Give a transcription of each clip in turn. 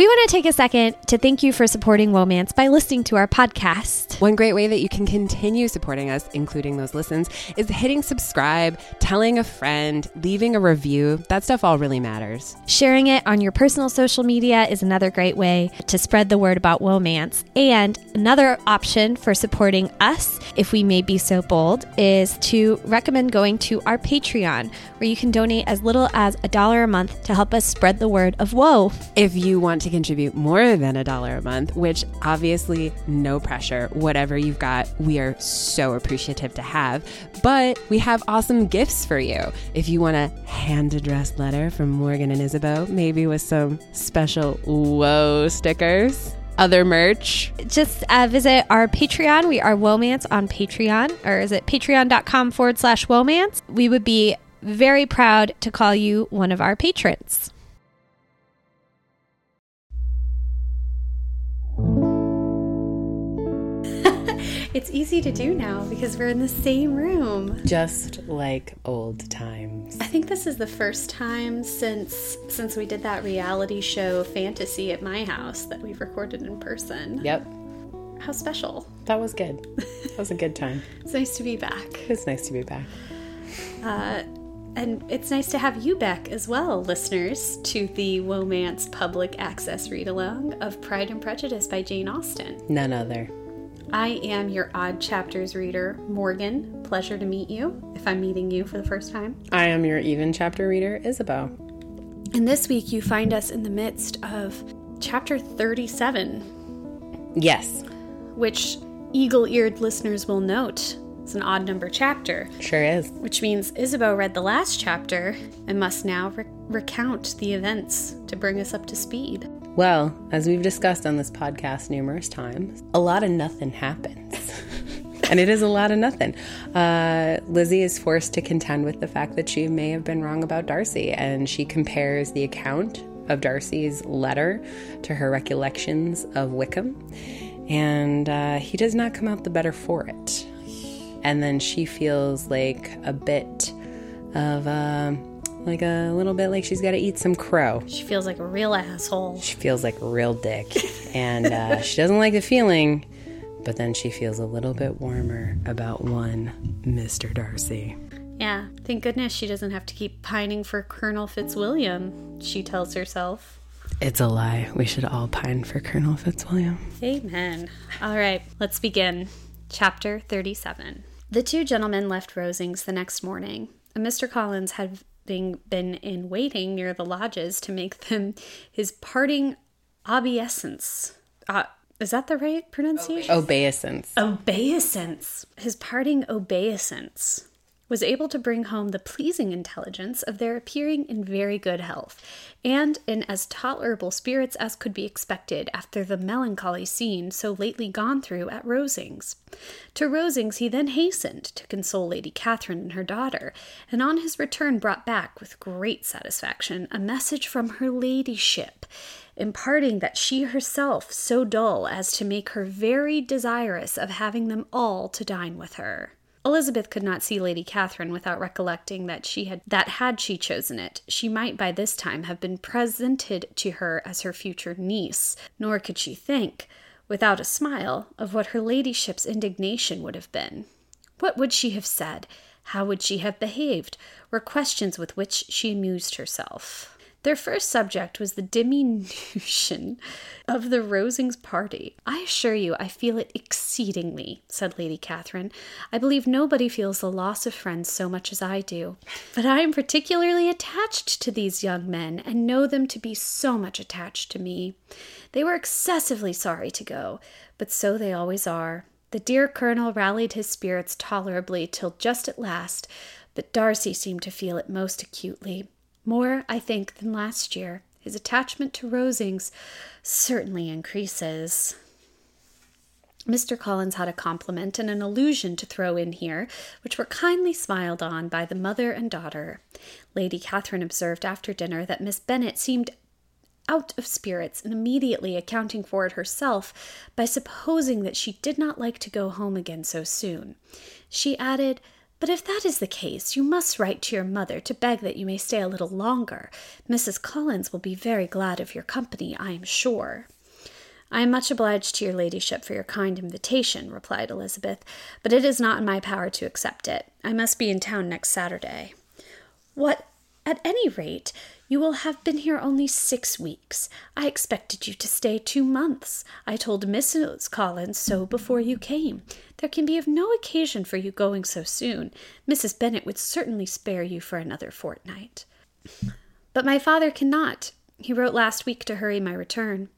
We want to take a second to thank you for supporting Womance by listening to our podcast. One great way that you can continue supporting us, including those listens, is hitting subscribe, telling a friend, leaving a review. That stuff all really matters. Sharing it on your personal social media is another great way to spread the word about Womance. And another option for supporting us, if we may be so bold, is to recommend going to our Patreon, where you can donate as little as a dollar a month to help us spread the word of woe. If you want to contribute more than a dollar a month, which obviously no pressure, whatever you've got, we are so appreciative to have. But we have awesome gifts for you. If you want a hand addressed letter from Morgan and Isabeau, maybe with some special whoa stickers other merch. Just uh, visit our Patreon. We are Womance on Patreon, or is it patreon.com forward slash Womance? We would be very proud to call you one of our patrons. It's easy to do now because we're in the same room. Just like old times. I think this is the first time since since we did that reality show fantasy at my house that we've recorded in person. Yep. How special. That was good. That was a good time. it's nice to be back. It's nice to be back. Uh, and it's nice to have you back as well, listeners, to the Womance public access read along of Pride and Prejudice by Jane Austen. None other. I am your Odd Chapters reader, Morgan. Pleasure to meet you if I'm meeting you for the first time. I am your Even Chapter reader, Isabeau. And this week you find us in the midst of chapter 37. Yes. Which eagle eared listeners will note is an odd number chapter. Sure is. Which means Isabeau read the last chapter and must now re- recount the events to bring us up to speed. Well, as we've discussed on this podcast numerous times, a lot of nothing happens. and it is a lot of nothing. Uh, Lizzie is forced to contend with the fact that she may have been wrong about Darcy, and she compares the account of Darcy's letter to her recollections of Wickham, and uh, he does not come out the better for it. And then she feels like a bit of. Uh, like a little bit like she's got to eat some crow. She feels like a real asshole. She feels like a real dick. and uh, she doesn't like the feeling, but then she feels a little bit warmer about one Mr. Darcy. Yeah, thank goodness she doesn't have to keep pining for Colonel Fitzwilliam, she tells herself. It's a lie. We should all pine for Colonel Fitzwilliam. Amen. All right, let's begin. Chapter 37. The two gentlemen left Rosings the next morning, and Mr. Collins had being been in waiting near the lodges to make them his parting obeisance. Uh, is that the right pronunciation? Obeisance. Obeisance. His parting obeisance was able to bring home the pleasing intelligence of their appearing in very good health, and in as tolerable spirits as could be expected after the melancholy scene so lately gone through at Rosings. To Rosings he then hastened to console Lady Catherine and her daughter, and on his return brought back with great satisfaction a message from her ladyship, imparting that she herself so dull as to make her very desirous of having them all to dine with her. Elizabeth could not see Lady Catherine without recollecting that she had that had she chosen it, she might by this time have been presented to her as her future niece, nor could she think, without a smile, of what her ladyship's indignation would have been. What would she have said? How would she have behaved? were questions with which she amused herself. Their first subject was the diminution of the Rosings party. I assure you, I feel it exceedingly, said Lady Catherine. I believe nobody feels the loss of friends so much as I do. But I am particularly attached to these young men, and know them to be so much attached to me. They were excessively sorry to go, but so they always are. The dear colonel rallied his spirits tolerably till just at last, but Darcy seemed to feel it most acutely. More, I think, than last year. His attachment to Rosings certainly increases. Mr. Collins had a compliment and an allusion to throw in here, which were kindly smiled on by the mother and daughter. Lady Catherine observed after dinner that Miss Bennet seemed out of spirits, and immediately accounting for it herself by supposing that she did not like to go home again so soon. She added, But if that is the case, you must write to your mother to beg that you may stay a little longer. Mrs. Collins will be very glad of your company, I am sure. I am much obliged to your ladyship for your kind invitation, replied Elizabeth, but it is not in my power to accept it. I must be in town next Saturday. What, at any rate, you will have been here only six weeks. I expected you to stay two months. I told Mrs. Collins so before you came. There can be of no occasion for you going so soon. Mrs. Bennet would certainly spare you for another fortnight. But my father cannot. He wrote last week to hurry my return.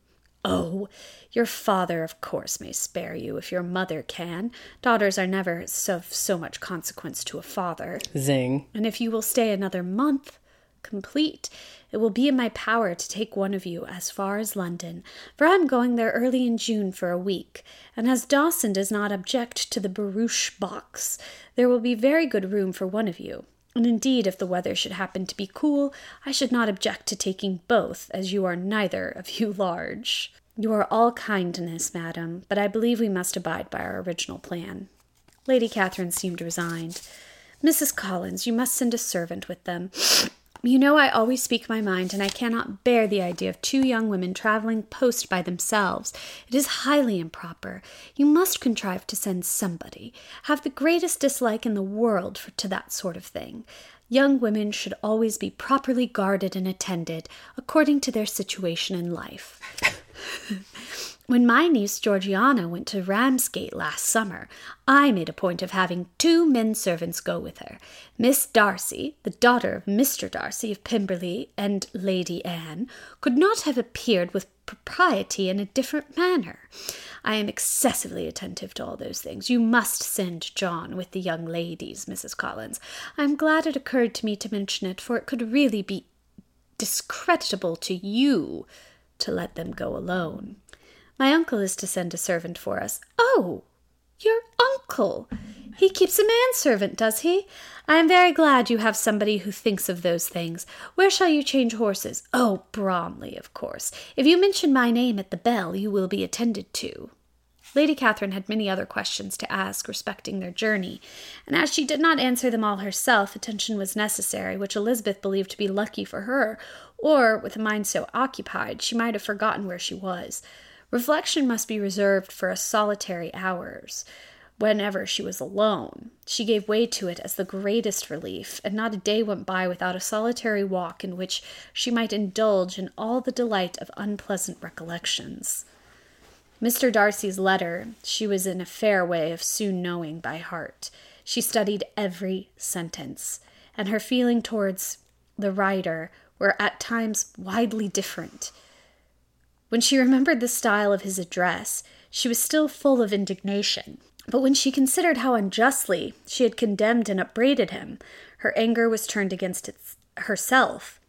Oh, your father, of course, may spare you if your mother can. Daughters are never of so, so much consequence to a father. Zing. And if you will stay another month, complete, it will be in my power to take one of you as far as London, for I am going there early in June for a week, and as Dawson does not object to the barouche box, there will be very good room for one of you. And indeed, if the weather should happen to be cool, I should not object to taking both, as you are neither of you large. You are all kindness, madam, but I believe we must abide by our original plan. Lady Catherine seemed resigned. Mrs. Collins, you must send a servant with them. You know I always speak my mind, and I cannot bear the idea of two young women traveling post by themselves. It is highly improper. You must contrive to send somebody. Have the greatest dislike in the world for, to that sort of thing. Young women should always be properly guarded and attended, according to their situation in life. When my niece Georgiana went to Ramsgate last summer, I made a point of having two men servants go with her. Miss Darcy, the daughter of Mr. Darcy of Pemberley, and Lady Anne, could not have appeared with propriety in a different manner. I am excessively attentive to all those things. You must send John with the young ladies, Mrs. Collins. I am glad it occurred to me to mention it, for it could really be discreditable to you to let them go alone. My uncle is to send a servant for us. Oh, your uncle! He keeps a manservant, does he? I am very glad you have somebody who thinks of those things. Where shall you change horses? Oh, Bromley, of course. If you mention my name at the bell, you will be attended to. Lady Catherine had many other questions to ask respecting their journey, and as she did not answer them all herself, attention was necessary, which Elizabeth believed to be lucky for her, or, with a mind so occupied, she might have forgotten where she was. Reflection must be reserved for a solitary hours. Whenever she was alone, she gave way to it as the greatest relief, and not a day went by without a solitary walk in which she might indulge in all the delight of unpleasant recollections. Mr. Darcy's letter she was in a fair way of soon knowing by heart. She studied every sentence, and her feeling towards the writer were at times widely different. When she remembered the style of his address, she was still full of indignation. But when she considered how unjustly she had condemned and upbraided him, her anger was turned against herself,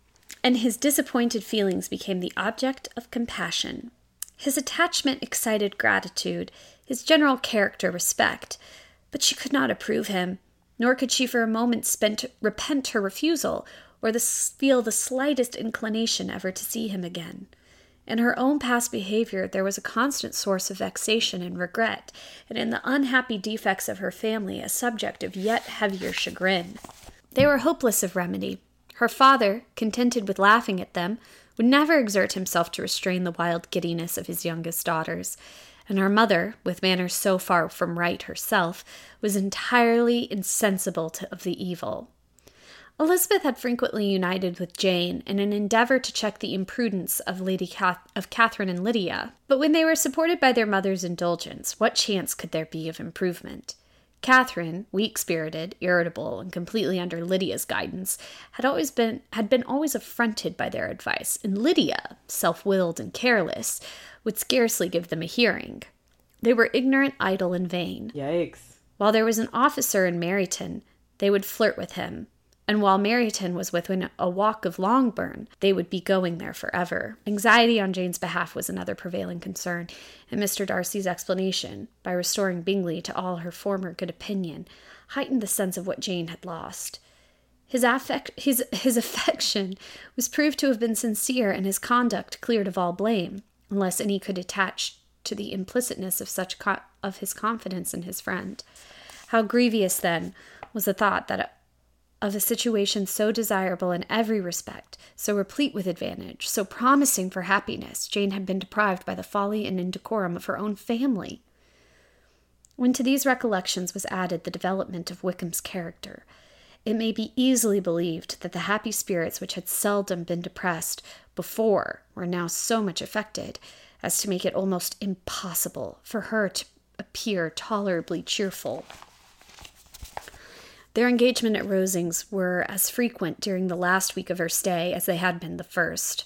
and his disappointed feelings became the object of compassion. His attachment excited gratitude, his general character respect, but she could not approve him, nor could she for a moment spent, repent her refusal, or the, feel the slightest inclination ever to see him again. In her own past behavior, there was a constant source of vexation and regret, and in the unhappy defects of her family, a subject of yet heavier chagrin. They were hopeless of remedy. Her father, contented with laughing at them, would never exert himself to restrain the wild giddiness of his youngest daughters, and her mother, with manners so far from right herself, was entirely insensible to, of the evil. Elizabeth had frequently united with Jane in an endeavor to check the imprudence of Lady Cath- of Catherine and Lydia, but when they were supported by their mother's indulgence, what chance could there be of improvement? Catherine, weak-spirited, irritable, and completely under Lydia's guidance, had always been had been always affronted by their advice, and Lydia, self-willed and careless, would scarcely give them a hearing. They were ignorant, idle, and vain. Yikes. While there was an officer in Meryton, they would flirt with him, and while Meryton was within a walk of Longbourn, they would be going there forever. Anxiety on Jane's behalf was another prevailing concern, and Mr. Darcy's explanation, by restoring Bingley to all her former good opinion, heightened the sense of what Jane had lost. His, affect, his, his affection was proved to have been sincere and his conduct cleared of all blame, unless any could attach to the implicitness of such co- of his confidence in his friend. How grievous, then, was the thought that of a situation so desirable in every respect, so replete with advantage, so promising for happiness, Jane had been deprived by the folly and indecorum of her own family. When to these recollections was added the development of Wickham's character, it may be easily believed that the happy spirits which had seldom been depressed before were now so much affected as to make it almost impossible for her to appear tolerably cheerful. Their engagement at Rosings were as frequent during the last week of her stay as they had been the first.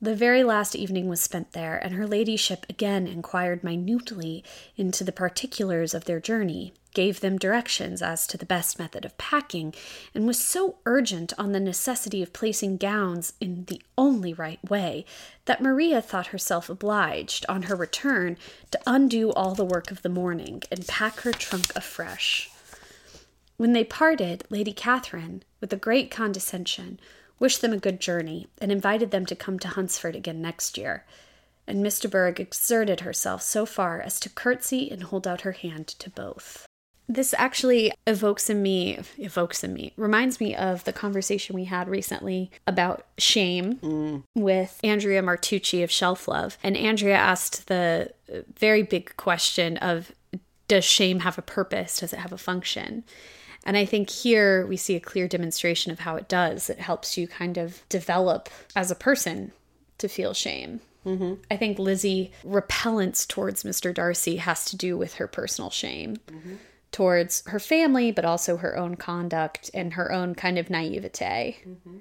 The very last evening was spent there, and her ladyship again inquired minutely into the particulars of their journey, gave them directions as to the best method of packing, and was so urgent on the necessity of placing gowns in the only right way that Maria thought herself obliged, on her return, to undo all the work of the morning and pack her trunk afresh. When they parted, Lady Catherine, with a great condescension, wished them a good journey, and invited them to come to Hunsford again next year. And Miss de Bourgh exerted herself so far as to curtsy and hold out her hand to both. This actually evokes in me, evokes in me, reminds me of the conversation we had recently about shame mm. with Andrea Martucci of Shelf Love. And Andrea asked the very big question of Does shame have a purpose? Does it have a function? And I think here we see a clear demonstration of how it does. It helps you kind of develop as a person to feel shame. Mm-hmm. I think Lizzie repellence towards Mr. Darcy has to do with her personal shame mm-hmm. towards her family, but also her own conduct and her own kind of naivete. Mm-hmm.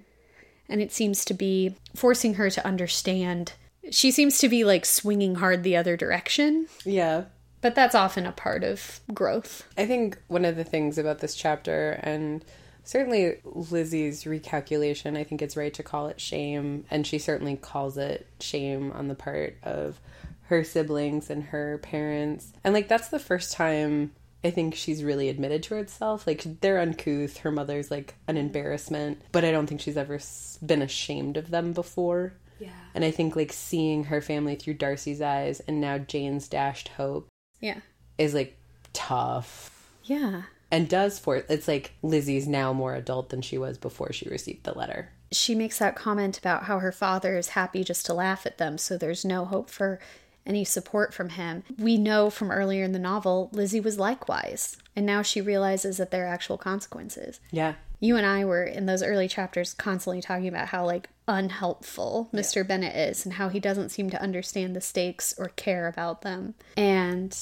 And it seems to be forcing her to understand. She seems to be like swinging hard the other direction. Yeah. But that's often a part of growth. I think one of the things about this chapter, and certainly Lizzie's recalculation, I think it's right to call it shame, and she certainly calls it shame on the part of her siblings and her parents. And like that's the first time I think she's really admitted to herself. Like they're uncouth. Her mother's like an mm-hmm. embarrassment, but I don't think she's ever been ashamed of them before. Yeah. And I think like seeing her family through Darcy's eyes and now Jane's dashed hope yeah. Is like tough. Yeah. And does for it's like Lizzie's now more adult than she was before she received the letter. She makes that comment about how her father is happy just to laugh at them, so there's no hope for any support from him. We know from earlier in the novel, Lizzie was likewise, and now she realizes that there are actual consequences. Yeah. You and I were in those early chapters constantly talking about how like unhelpful Mr. Yeah. Bennet is and how he doesn't seem to understand the stakes or care about them. And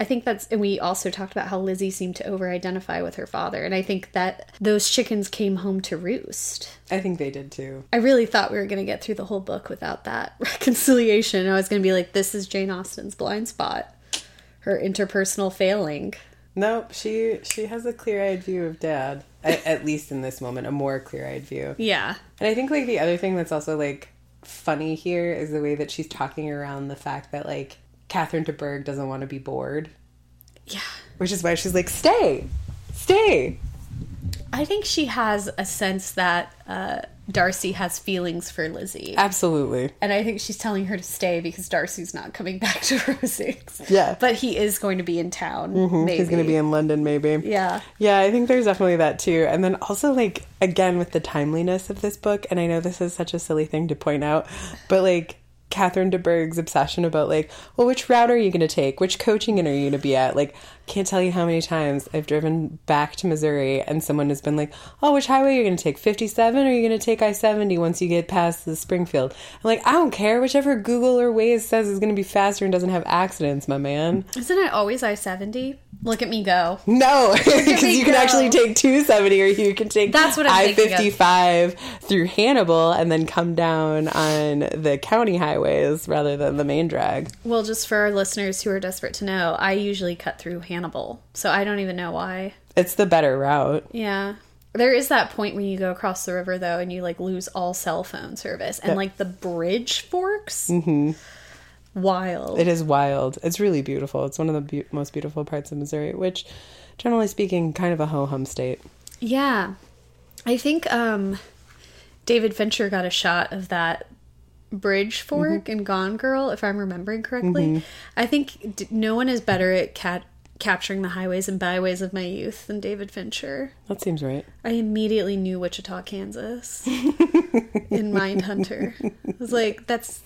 I think that's, and we also talked about how Lizzie seemed to over identify with her father. And I think that those chickens came home to roost. I think they did too. I really thought we were going to get through the whole book without that reconciliation. I was going to be like, this is Jane Austen's blind spot, her interpersonal failing. Nope, she she has a clear-eyed view of dad. at, at least in this moment, a more clear-eyed view. Yeah. And I think like the other thing that's also like funny here is the way that she's talking around the fact that like Catherine de Bourgh doesn't want to be bored. Yeah. Which is why she's like, stay, stay. I think she has a sense that uh, Darcy has feelings for Lizzie. Absolutely. And I think she's telling her to stay because Darcy's not coming back to Rosings. Yeah. But he is going to be in town. Mm-hmm. He's going to be in London, maybe. Yeah. Yeah, I think there's definitely that too. And then also, like, again, with the timeliness of this book, and I know this is such a silly thing to point out, but like, Catherine de Bourgh's obsession about like, well, which route are you going to take? Which coaching are you going to be at? Like, can't tell you how many times I've driven back to Missouri and someone has been like, oh, which highway are you going to take? 57 or are you going to take I 70 once you get past the Springfield? I'm like, I don't care. Whichever Google or Waze says is going to be faster and doesn't have accidents, my man. Isn't it always I 70? Look at me go. No, because you can actually take 270 or you can take That's what i I 55 through Hannibal and then come down on the county highways rather than the main drag. Well, just for our listeners who are desperate to know, I usually cut through Hannibal. So I don't even know why. It's the better route. Yeah. There is that point when you go across the river though and you like lose all cell phone service and yep. like the bridge forks. Mm-hmm wild. It is wild. It's really beautiful. It's one of the be- most beautiful parts of Missouri, which, generally speaking, kind of a ho hum state. Yeah. I think um, David Fincher got a shot of that bridge fork mm-hmm. in Gone Girl, if I'm remembering correctly. Mm-hmm. I think no one is better at cat capturing the highways and byways of my youth than David Fincher. That seems right. I immediately knew Wichita, Kansas in Mindhunter. I was like, that's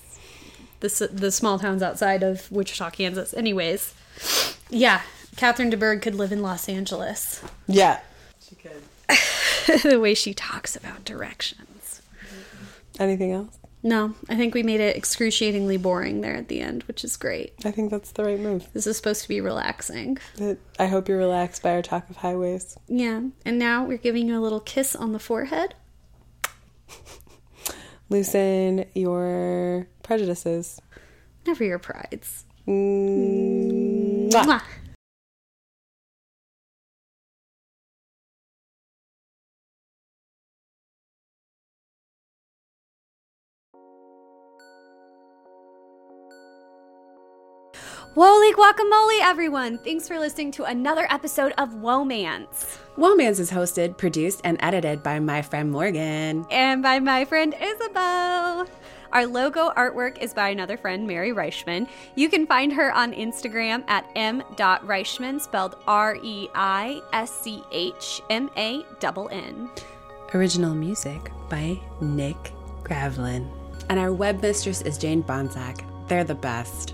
the, the small towns outside of Wichita, Kansas. Anyways, yeah, Catherine de Bourgh could live in Los Angeles. Yeah. She could. the way she talks about directions. Anything else? No, I think we made it excruciatingly boring there at the end, which is great. I think that's the right move. This is supposed to be relaxing. I hope you're relaxed by our talk of highways. Yeah, and now we're giving you a little kiss on the forehead. Loosen your prejudices. Never your prides. Mm. Mwah. Mwah. Holy guacamole, everyone! Thanks for listening to another episode of Womance. Womance is hosted, produced, and edited by my friend Morgan. And by my friend Isabeau. Our logo artwork is by another friend, Mary Reischmann. You can find her on Instagram at m.reischmann, spelled R E I S C H M A N N. Original music by Nick Gravlin. And our web mistress is Jane Bonsack. They're the best.